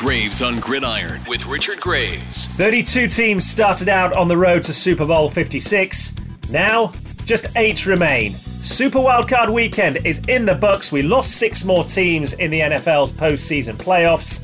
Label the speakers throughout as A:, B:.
A: Graves on Gridiron with Richard Graves.
B: 32 teams started out on the road to Super Bowl 56. Now, just eight remain. Super Wildcard Weekend is in the books. We lost six more teams in the NFL's postseason playoffs.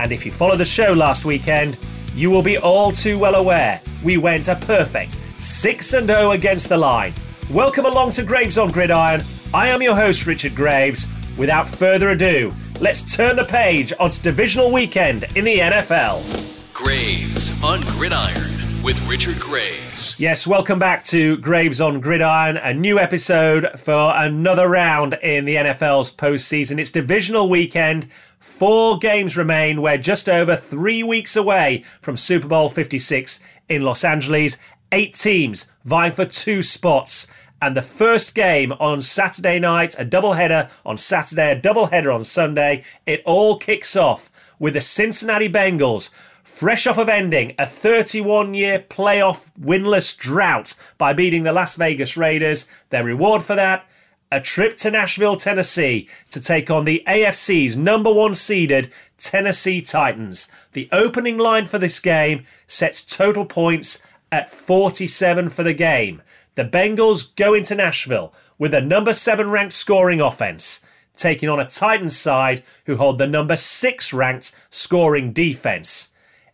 B: And if you followed the show last weekend, you will be all too well aware we went a perfect 6 and 0 against the line. Welcome along to Graves on Gridiron. I am your host, Richard Graves. Without further ado, let's turn the page onto divisional weekend in the NFL.
A: Graves on Gridiron with Richard Graves.
B: Yes, welcome back to Graves on Gridiron, a new episode for another round in the NFL's postseason. It's divisional weekend. Four games remain. We're just over three weeks away from Super Bowl 56 in Los Angeles. Eight teams vying for two spots and the first game on Saturday night, a doubleheader on Saturday, a doubleheader on Sunday. It all kicks off with the Cincinnati Bengals, fresh off of ending a 31 year playoff winless drought by beating the Las Vegas Raiders. Their reward for that? A trip to Nashville, Tennessee to take on the AFC's number one seeded Tennessee Titans. The opening line for this game sets total points at 47 for the game the Bengals go into Nashville with a number seven ranked scoring offense, taking on a Titans side who hold the number six ranked scoring defense.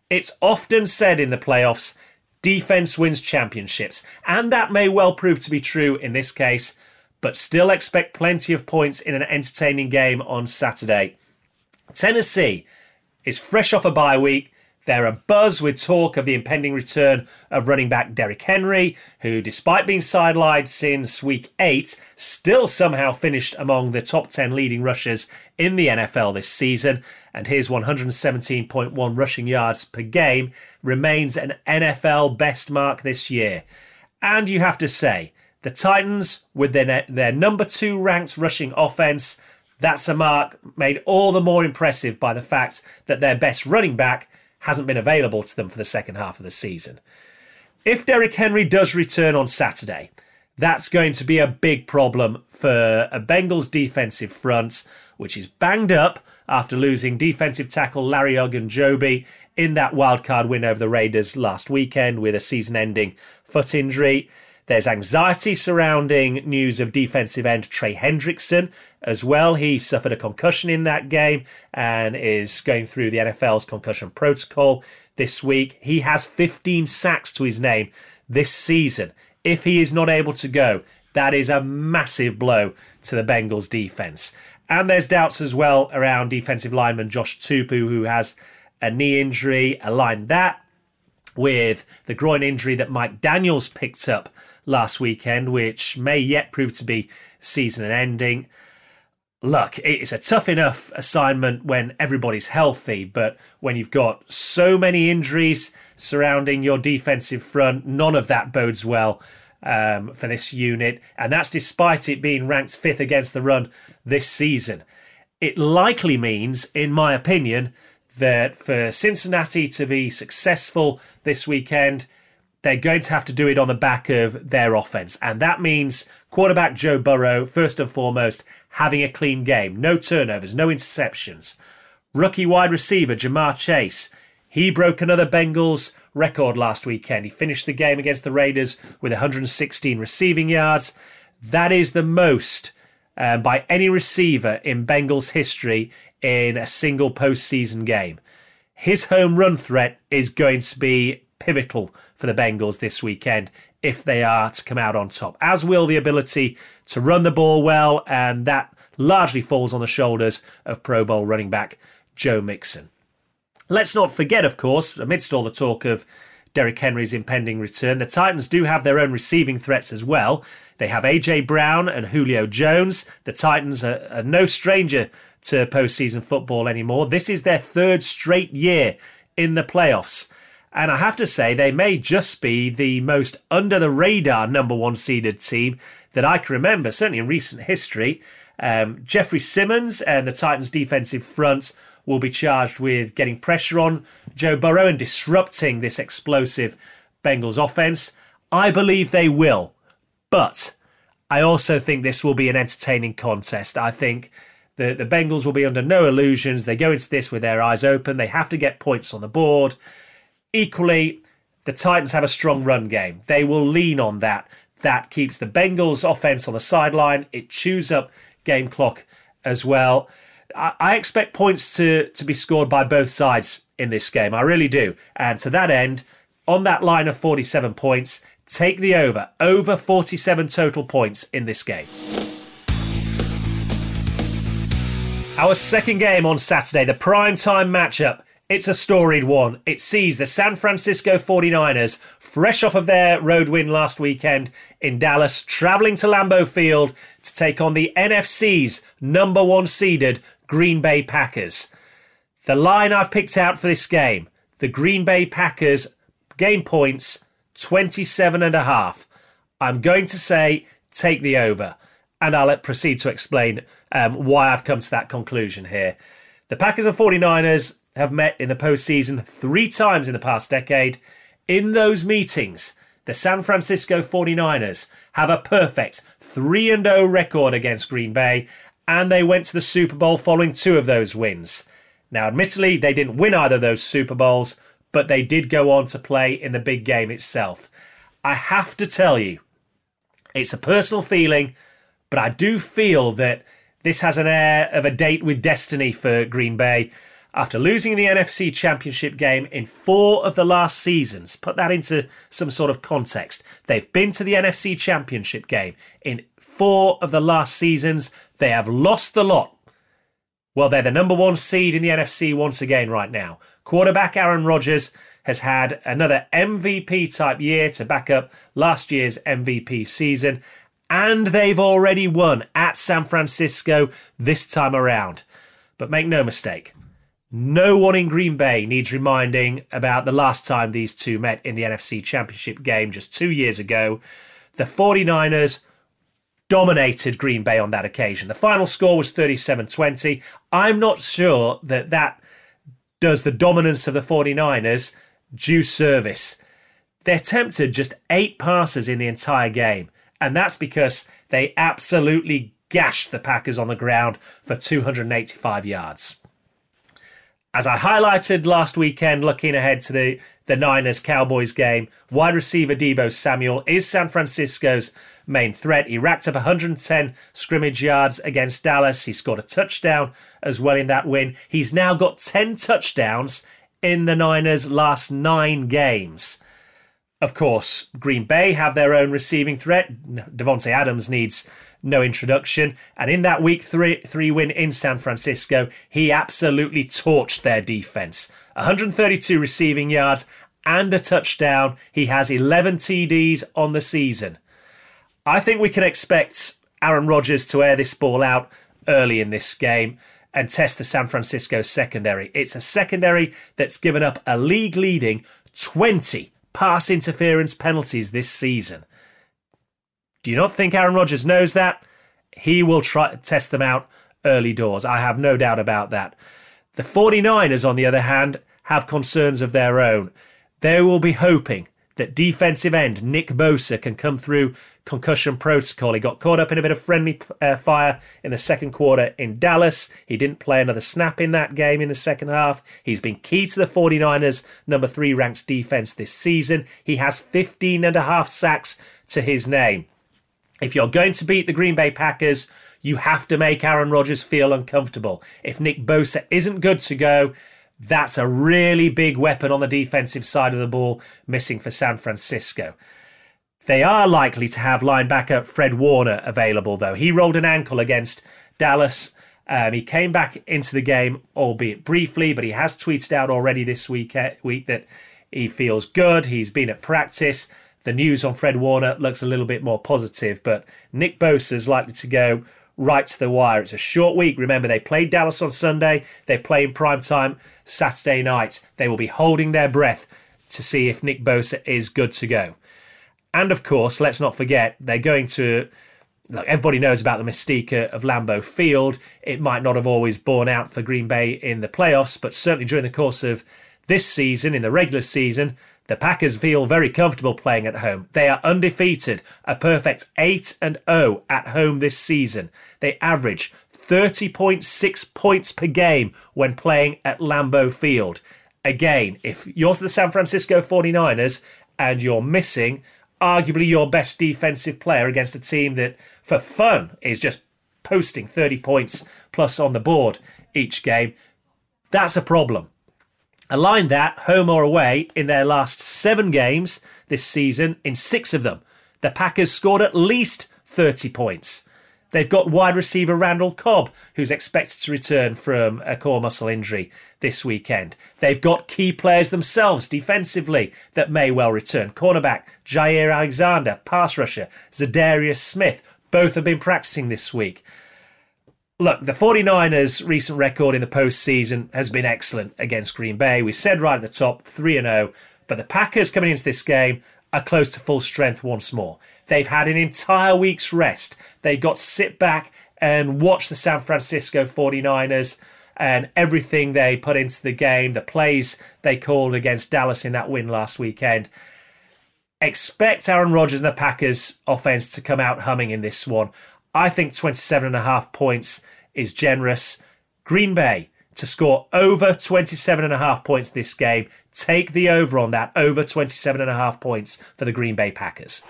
B: It's often said in the playoffs, defense wins championships, and that may well prove to be true in this case, but still expect plenty of points in an entertaining game on Saturday. Tennessee is fresh off a bye week they're abuzz with talk of the impending return of running back Derrick Henry, who, despite being sidelined since week eight, still somehow finished among the top 10 leading rushers in the NFL this season. And his 117.1 rushing yards per game remains an NFL best mark this year. And you have to say, the Titans, with their, their number two ranked rushing offense, that's a mark made all the more impressive by the fact that their best running back hasn't been available to them for the second half of the season. If Derrick Henry does return on Saturday, that's going to be a big problem for a Bengals defensive front, which is banged up after losing defensive tackle Larry Ogunjobi in that wildcard win over the Raiders last weekend with a season ending foot injury. There's anxiety surrounding news of defensive end Trey Hendrickson as well. He suffered a concussion in that game and is going through the NFL's concussion protocol this week. He has 15 sacks to his name this season. If he is not able to go, that is a massive blow to the Bengals defense. And there's doubts as well around defensive lineman Josh Tupou, who has a knee injury. Align that with the groin injury that Mike Daniels picked up last weekend, which may yet prove to be season ending. Look, it's a tough enough assignment when everybody's healthy, but when you've got so many injuries surrounding your defensive front, none of that bodes well um, for this unit. And that's despite it being ranked fifth against the run this season. It likely means, in my opinion, that for Cincinnati to be successful this weekend, they're going to have to do it on the back of their offense. And that means quarterback Joe Burrow, first and foremost, having a clean game. No turnovers, no interceptions. Rookie wide receiver Ja'Marr Chase. He broke another Bengals record last weekend. He finished the game against the Raiders with 116 receiving yards. That is the most uh, by any receiver in Bengals history in a single postseason game. His home run threat is going to be pivotal for the Bengals this weekend if they are to come out on top, as will the ability to run the ball well, and that largely falls on the shoulders of Pro Bowl running back Joe Mixon. Let's not forget, of course, amidst all the talk of Derrick Henry's impending return, the Titans do have their own receiving threats as well. They have AJ Brown and Julio Jones. The Titans are, are no stranger to postseason football anymore. This is their third straight year in the playoffs. And I have to say, they may just be the most under the radar number one seeded team that I can remember, certainly in recent history. Um, Jeffery Simmons and the Titans' defensive front will be charged with getting pressure on Joe Burrow and disrupting this explosive Bengals offense. I believe they will, but I also think this will be an entertaining contest. I think The, the Bengals will be under no illusions. They go into this with their eyes open. They have to get points on the board. Equally, the Titans have a strong run game. They will lean on that. That keeps the Bengals offense on the sideline. It chews up game clock as well. I, I expect points to, to be scored by both sides in this game. I really do. And to that end, on that line of 47 points, take the over. Over 47 total points in this game. Our second game on Saturday, the prime time matchup it's a storied one. It sees the San Francisco 49ers, fresh off of their road win last weekend in Dallas, travelling to Lambeau Field to take on the NFC's number one seeded Green Bay Packers. The line I've picked out for this game the Green Bay Packers game points 27 and a half. I'm going to say take the over, and I'll proceed to explain um, why I've come to that conclusion here. The Packers and 49ers have met in the postseason three times in the past decade. In those meetings, the San Francisco 49ers have a perfect 3 0 record against Green Bay, and they went to the Super Bowl following two of those wins. Now, admittedly, they didn't win either of those Super Bowls, but they did go on to play in the big game itself. I have to tell you, it's a personal feeling, but I do feel that this has an air of a date with destiny for Green Bay after losing the NFC Championship game in four of the last seasons. Put that into some sort of context. They've been to the NFC Championship game in four of the last seasons. They have lost the lot. Well, they're the number one seed in the NFC once again right now. Quarterback Aaron Rodgers has had another MVP type year to back up last year's MVP season, and they've already won at San Francisco this time around. But make no mistake, no one in Green Bay needs reminding about the last time these two met in the NFC Championship game just two years ago. The 49ers dominated Green Bay on that occasion. The final score was 37 20. I'm not sure that that does the dominance of the 49ers due service. They attempted just eight passes in the entire game, and that's because they absolutely gashed the Packers on the ground for 285 yards. As I highlighted last weekend, looking ahead to the, the Niners Cowboys game, wide receiver Deebo Samuel is San Francisco's main threat. He racked up 110 scrimmage yards against Dallas. He scored a touchdown as well in that win. He's now got 10 touchdowns in the Niners' last nine games. Of course, Green Bay have their own receiving threat. Davante Adams needs no introduction. And in that week three, three win in San Francisco, he absolutely torched their defense. 132 receiving yards and a touchdown. He has 11 TDs on the season. I think we can expect Aaron Rodgers to air this ball out early in this game and test the San Francisco secondary. It's a secondary that's given up a league leading 20 pass interference penalties this season. Do you not think Aaron Rodgers knows that? He will try to test them out early doors. I have no doubt about that. The 49ers, on the other hand, have concerns of their own. They will be hoping that defensive end Nick Bosa can come through concussion protocol. He got caught up in a bit of friendly uh, fire in the second quarter in Dallas. He didn't play another snap in that game in the second half. He's been key to the 49ers' number three ranked defense this season. He has 15 and a half sacks to his name. If you're going to beat the Green Bay Packers, you have to make Aaron Rodgers feel uncomfortable. If Nick Bosa isn't good to go, that's a really big weapon on the defensive side of the ball missing for San Francisco. They are likely to have linebacker Fred Warner available, though. He rolled an ankle against Dallas. Um, he came back into the game, albeit briefly, but he has tweeted out already this week, uh, week that he feels good. He's been at practice the news on Fred Warner looks a little bit more positive, but Nick Bosa is likely to go right to the wire. It's a short week. Remember, they played Dallas on Sunday, they play in prime time Saturday night. They will be holding their breath to see if Nick Bosa is good to go. And of course, let's not forget, they're going to. Look, everybody knows about the mystique of Lambeau Field. It might not have always borne out for Green Bay in the playoffs, but certainly during the course of this season, in the regular season, the Packers feel very comfortable playing at home. They are undefeated, a perfect 8 and 0 at home this season. They average 30.6 points per game when playing at Lambeau Field. Again, if you're the San Francisco 49ers and you're missing arguably your best defensive player against a team that, for fun, is just posting 30 points plus on the board each game, that's a problem. Align that, home or away, in their last seven games this season, in six of them, the Packers scored at least 30 points. They've got wide receiver Randall Cobb, who's expected to return from a core muscle injury this weekend. They've got key players themselves defensively that may well return. Cornerback Jaire Alexander, pass rusher Za'Darius Smith, both have been practicing this week. Look, the 49ers' recent record in the postseason has been excellent against Green Bay. We said right at the top, 3 0. But the Packers coming into this game are close to full strength once more. They've had an entire week's rest. They got to sit back and watch the San Francisco 49ers and everything they put into the game, the plays they called against Dallas in that win last weekend. Expect Aaron Rodgers and the Packers offense to come out humming in this one. I think 27 and a half points is generous. Green Bay to score over 27 and a half points this game. Take the over on that, over 27 and a half points for the Green Bay Packers.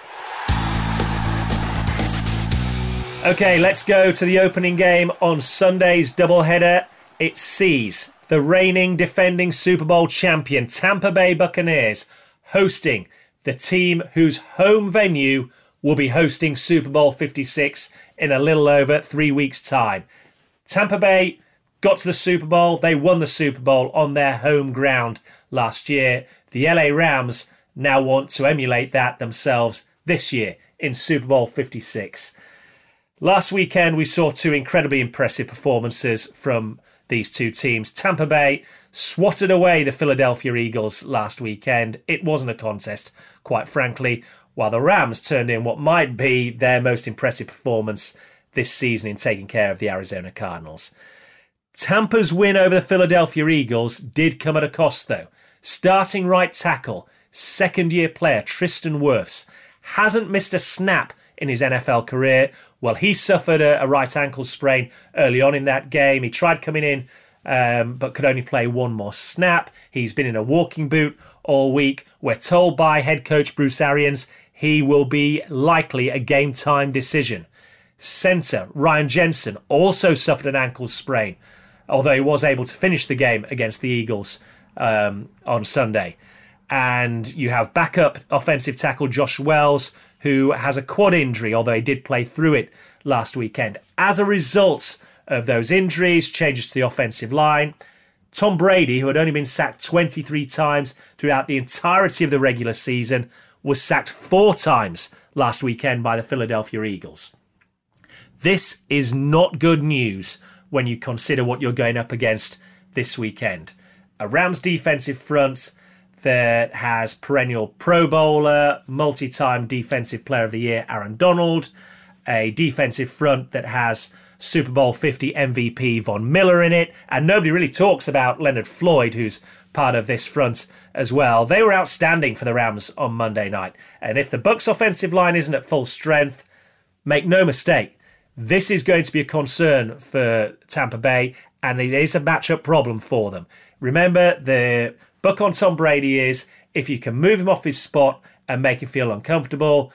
B: Okay, let's go to the opening game on Sunday's doubleheader. It sees the reigning defending Super Bowl champion Tampa Bay Buccaneers hosting the team whose home venue will be hosting Super Bowl 56 in a little over three weeks' time. Tampa Bay got to the Super Bowl. They won the Super Bowl on their home ground last year. The LA Rams now want to emulate that themselves this year in Super Bowl 56. Last weekend, we saw two incredibly impressive performances from these two teams. Tampa Bay swatted away the Philadelphia Eagles last weekend. It wasn't a contest, quite frankly, while the Rams turned in what might be their most impressive performance this season in taking care of the Arizona Cardinals. Tampa's win over the Philadelphia Eagles did come at a cost, though. Starting right tackle, second year player Tristan Wirfs hasn't missed a snap in his NFL career. Well, he suffered a, a right ankle sprain early on in that game. He tried coming in, um, but could only play one more snap. He's been in a walking boot all week. We're told by head coach Bruce Arians he will be likely a game time decision. Centre Ryan Jensen also suffered an ankle sprain, although he was able to finish the game against the Eagles um, on Sunday. And you have backup offensive tackle Josh Wells, who has a quad injury, although he did play through it last weekend. As a result of those injuries, changes to the offensive line, Tom Brady, who had only been sacked 23 times throughout the entirety of the regular season, was sacked four times last weekend by the Philadelphia Eagles. This is not good news when you consider what you're going up against this weekend. A Rams defensive front that has perennial Pro Bowler, multi time Defensive Player of the Year Aaron Donald, a defensive front that has Super Bowl 50 MVP Von Miller in it, and nobody really talks about Leonard Floyd, who's part of this front as well. They were outstanding for the Rams on Monday night. And if the Bucs offensive line isn't at full strength, make no mistake, this is going to be a concern for Tampa Bay, and it is a matchup problem for them. Remember, the book on Tom Brady is if you can move him off his spot and make him feel uncomfortable,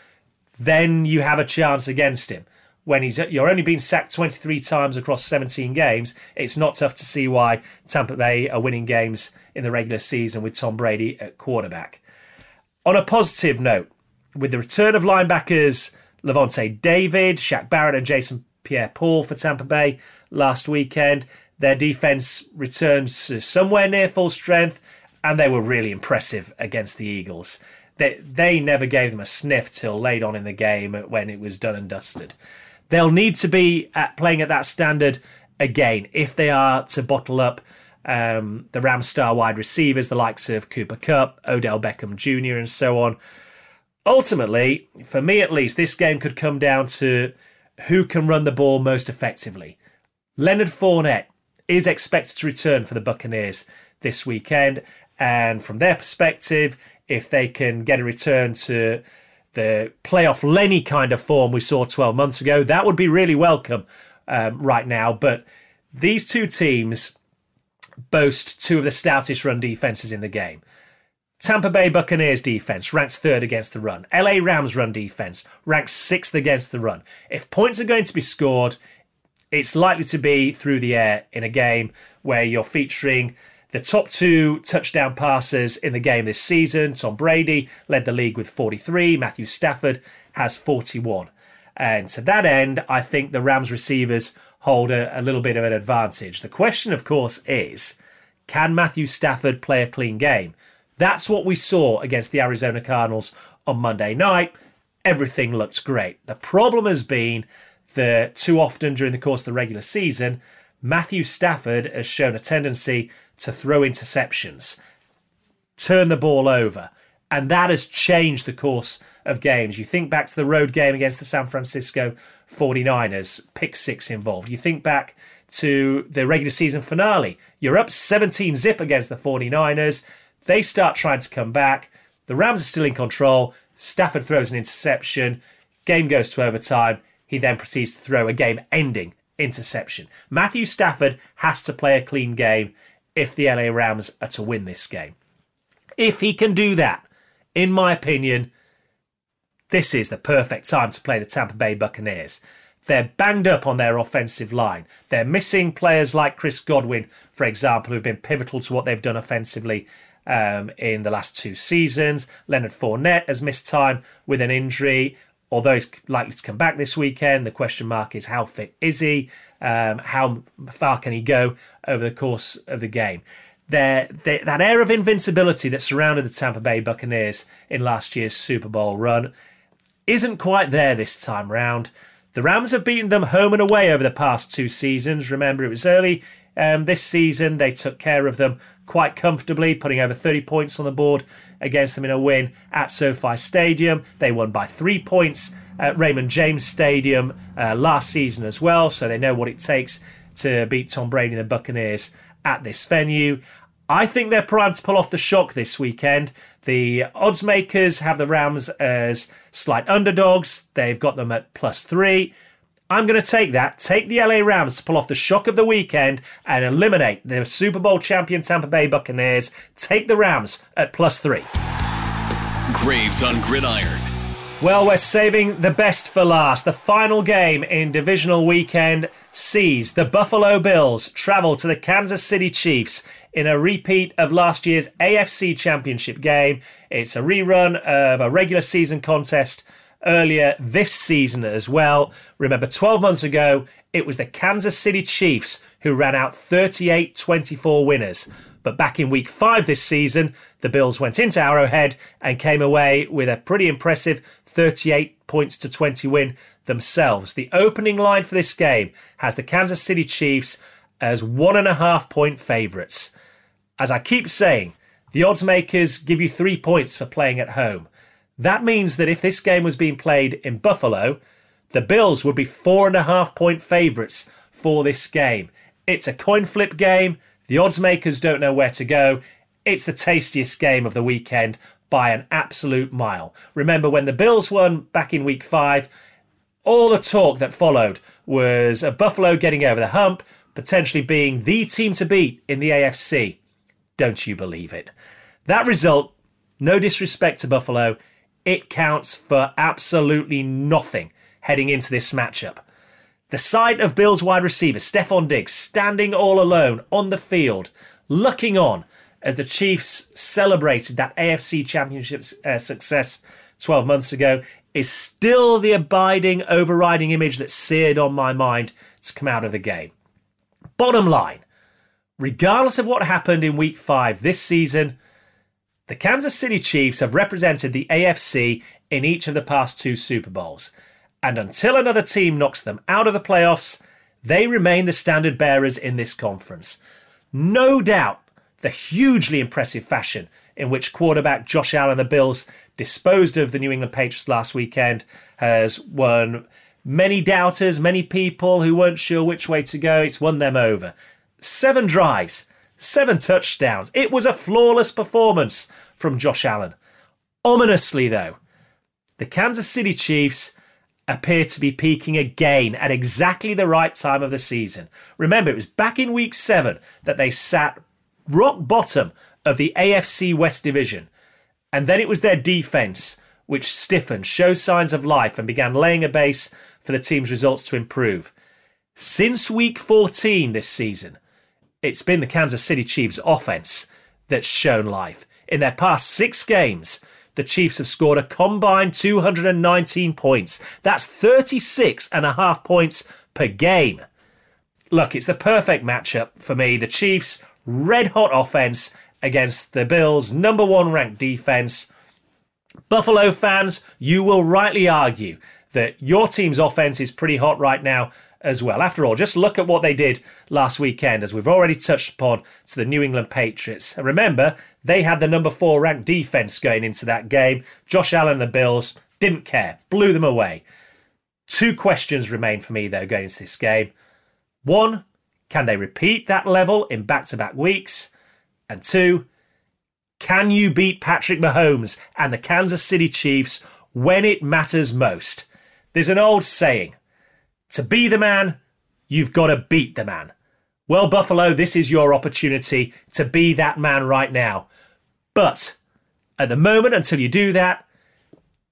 B: then you have a chance against him. When he's you're only being sacked 23 times across 17 games, it's not tough to see why Tampa Bay are winning games in the regular season with Tom Brady at quarterback. On a positive note, with the return of linebackers Lavonte David, Shaq Barrett, and Jason Pierre Paul for Tampa Bay last weekend, their defense returns to somewhere near full strength and they were really impressive against the Eagles. They they never gave them a sniff till late on in the game when it was done and dusted. They'll need to be at playing at that standard again if they are to bottle up um, the Rams star wide receivers, the likes of Cooper Kupp, Odell Beckham Jr., and so on. Ultimately, for me at least, this game could come down to who can run the ball most effectively. Leonard Fournette is expected to return for the Buccaneers this weekend, and from their perspective, if they can get a return to the playoff Lenny kind of form we saw 12 months ago, that would be really welcome um, right now, but these two teams boast two of the stoutest run defenses in the game. Tampa Bay Buccaneers defense ranks third against the run. LA Rams run defense ranks sixth against the run. If points are going to be scored, it's likely to be through the air in a game where you're featuring the top two touchdown passers in the game this season. Tom Brady led the league with 43, Matthew Stafford has 41. And to that end, I think the Rams receivers hold a, a little bit of an advantage. The question, of course, is can Matthew Stafford play a clean game? That's what we saw against the Arizona Cardinals on Monday night. Everything looks great. The problem has been that too often during the course of the regular season, Matthew Stafford has shown a tendency to throw interceptions, turn the ball over, and that has changed the course of games. You think back to the road game against the San Francisco 49ers, pick six involved. You think back to the regular season finale. You're up 17 zip against the 49ers. They start trying to come back. The Rams are still in control. Stafford throws an interception. Game goes to overtime. He then proceeds to throw a game ending interception. Matthew Stafford has to play a clean game if the LA Rams are to win this game. If he can do that, in my opinion, this is the perfect time to play the Tampa Bay Buccaneers. They're banged up on their offensive line. They're missing players like Chris Godwin, for example, who've been pivotal to what they've done offensively um, in the last two seasons. Leonard Fournette has missed time with an injury, although he's likely to come back this weekend. The question mark is how fit is he? Um, how far can he go over the course of the game? There, that air of invincibility that surrounded the Tampa Bay Buccaneers in last year's Super Bowl run isn't quite there this time round. The Rams have beaten them home and away over the past two seasons. Remember, it was early um, this season. They took care of them quite comfortably, putting over 30 points on the board against them in a win at SoFi Stadium. They won by three points at Raymond James Stadium uh, last season as well, so they know what it takes to beat Tom Brady and the Buccaneers at this venue. I think they're primed to pull off the shock this weekend. The odds makers have the Rams as slight underdogs. They've got them at plus three. I'm going to take that, take the LA Rams to pull off the shock of the weekend and eliminate the Super Bowl champion Tampa Bay Buccaneers. Take the Rams at plus three.
A: Graves on Gridiron.
B: Well, we're saving the best for last. The final game in divisional weekend sees the Buffalo Bills travel to the Kansas City Chiefs in a repeat of last year's AFC Championship game. It's a rerun of a regular season contest earlier this season as well. Remember, 12 months ago, it was the Kansas City Chiefs who ran out 38 24 winners. But back in week five this season, the Bills went into Arrowhead and came away with a pretty impressive 38 points to 20 win themselves. The opening line for this game has the Kansas City Chiefs as one and a half point favourites. As I keep saying, the odds makers give you three points for playing at home. That means that if this game was being played in Buffalo, the Bills would be four and a half point favourites for this game. It's a coin flip game. The odds makers don't know where to go. It's the tastiest game of the weekend by an absolute mile. Remember when the Bills won back in week five, all the talk that followed was of Buffalo getting over the hump, potentially being the team to beat in the AFC. Don't you believe it? That result, no disrespect to Buffalo, it counts for absolutely nothing heading into this matchup. The sight of Bills wide receiver Stefon Diggs standing all alone on the field, looking on as the Chiefs celebrated that AFC Championship uh, success 12 months ago, is still the abiding, overriding image that's seared on my mind to come out of the game. Bottom line, regardless of what happened in week five this season, the Kansas City Chiefs have represented the AFC in each of the past two Super Bowls, and until another team knocks them out of the playoffs, they remain the standard bearers in this conference. No doubt the hugely impressive fashion in which quarterback Josh Allen, and the Bills, disposed of the New England Patriots last weekend has won many doubters, many people who weren't sure which way to go. It's won them over. Seven drives, seven touchdowns. It was a flawless performance from Josh Allen. Ominously, though, the Kansas City Chiefs appear to be peaking again at exactly the right time of the season. Remember, it was back in week seven that they sat rock bottom of the AFC West Division. And then it was their defense which stiffened, showed signs of life, and began laying a base for the team's results to improve. Since week 14 this season, it's been the Kansas City Chiefs offense that's shown life. In their past six games, the Chiefs have scored a combined 219 points. That's 36 and a half points per game. Look, it's the perfect matchup for me. The Chiefs' red hot offense against the Bills' number one ranked defense. Buffalo fans, you will rightly argue that your team's offense is pretty hot right now as well. After all, just look at what they did last weekend, as we've already touched upon, to the New England Patriots. And remember, they had the number four ranked defense going into that game. Josh Allen and the Bills didn't care, blew them away. Two questions remain for me, though, going into this game. One, can they repeat that level in back to back weeks? And two, can you beat Patrick Mahomes and the Kansas City Chiefs when it matters most? There's an old saying to be the man, you've got to beat the man. Well, Buffalo, this is your opportunity to be that man right now. But at the moment, until you do that,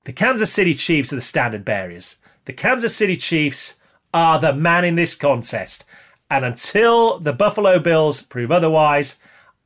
B: the Kansas City Chiefs are the standard bearers. The Kansas City Chiefs are the man in this contest. And until the Buffalo Bills prove otherwise,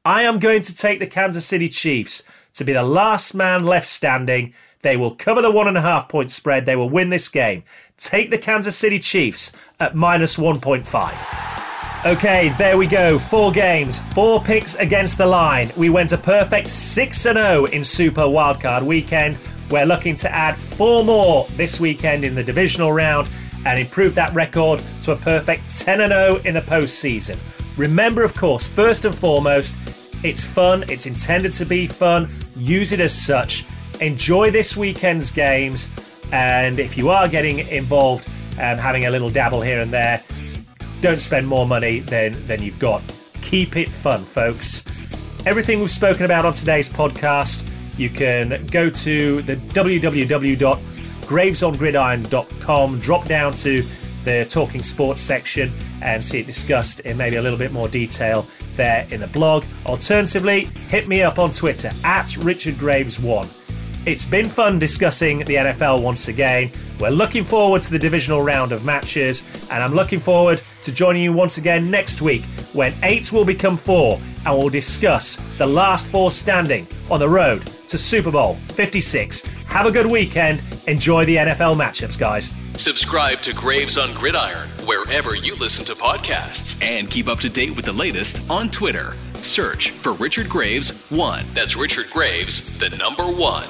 B: I am going to take the Kansas City Chiefs to be the last man left standing they will cover the one and a half point spread. They will win this game. Take the Kansas City Chiefs at minus 1.5. Okay, there we go. Four games, four picks against the line. We went a perfect 6 0 in Super Wildcard weekend. We're looking to add four more this weekend in the divisional round and improve that record to a perfect 10 0 in the postseason. Remember, of course, first and foremost, it's fun, it's intended to be fun. Use it as such enjoy this weekend's games. And if you are getting involved and having a little dabble here and there, don't spend more money than, than you've got. Keep it fun, folks. Everything we've spoken about on today's podcast, you can go to the www.gravesongridiron.com, drop down to the Talking Sports section and see it discussed in maybe a little bit more detail there in the blog. Alternatively, hit me up on Twitter at RichardGraves1. It's been fun discussing the NFL once again. We're looking forward to the divisional round of matches, and I'm looking forward to joining you once again next week when eight will become four and we'll discuss the last four standing on the road to Super Bowl 56. Have a good weekend. Enjoy the NFL matchups, guys.
A: Subscribe to Graves on Gridiron wherever you listen to podcasts and keep up to date with the latest on Twitter. Search for Richard Graves 1. That's Richard Graves, the number one.